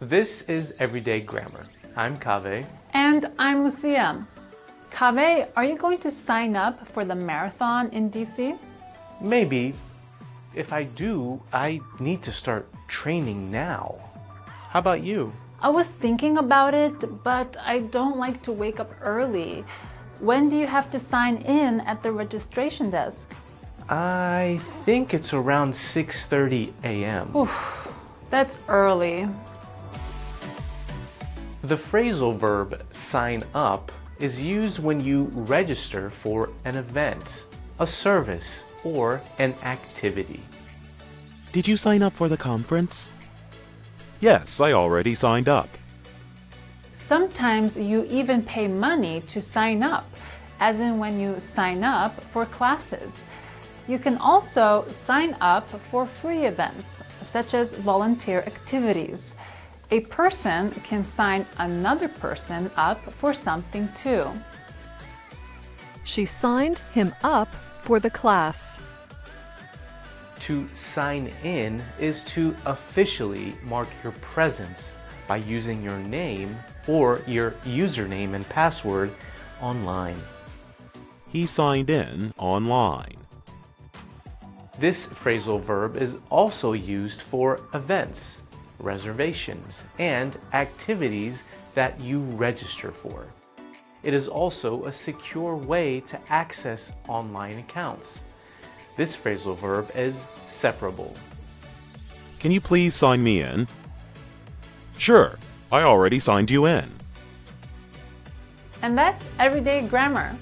This is Everyday Grammar. I'm Kaveh. And I'm Lucia. Kaveh, are you going to sign up for the marathon in DC? Maybe. If I do, I need to start training now. How about you? I was thinking about it, but I don't like to wake up early. When do you have to sign in at the registration desk? I think it's around 6:30 a.m. That's early. The phrasal verb sign up is used when you register for an event, a service, or an activity. Did you sign up for the conference? Yes, I already signed up. Sometimes you even pay money to sign up, as in when you sign up for classes. You can also sign up for free events, such as volunteer activities. A person can sign another person up for something too. She signed him up for the class. To sign in is to officially mark your presence by using your name or your username and password online. He signed in online. This phrasal verb is also used for events, reservations, and activities that you register for. It is also a secure way to access online accounts. This phrasal verb is separable. Can you please sign me in? Sure, I already signed you in. And that's everyday grammar.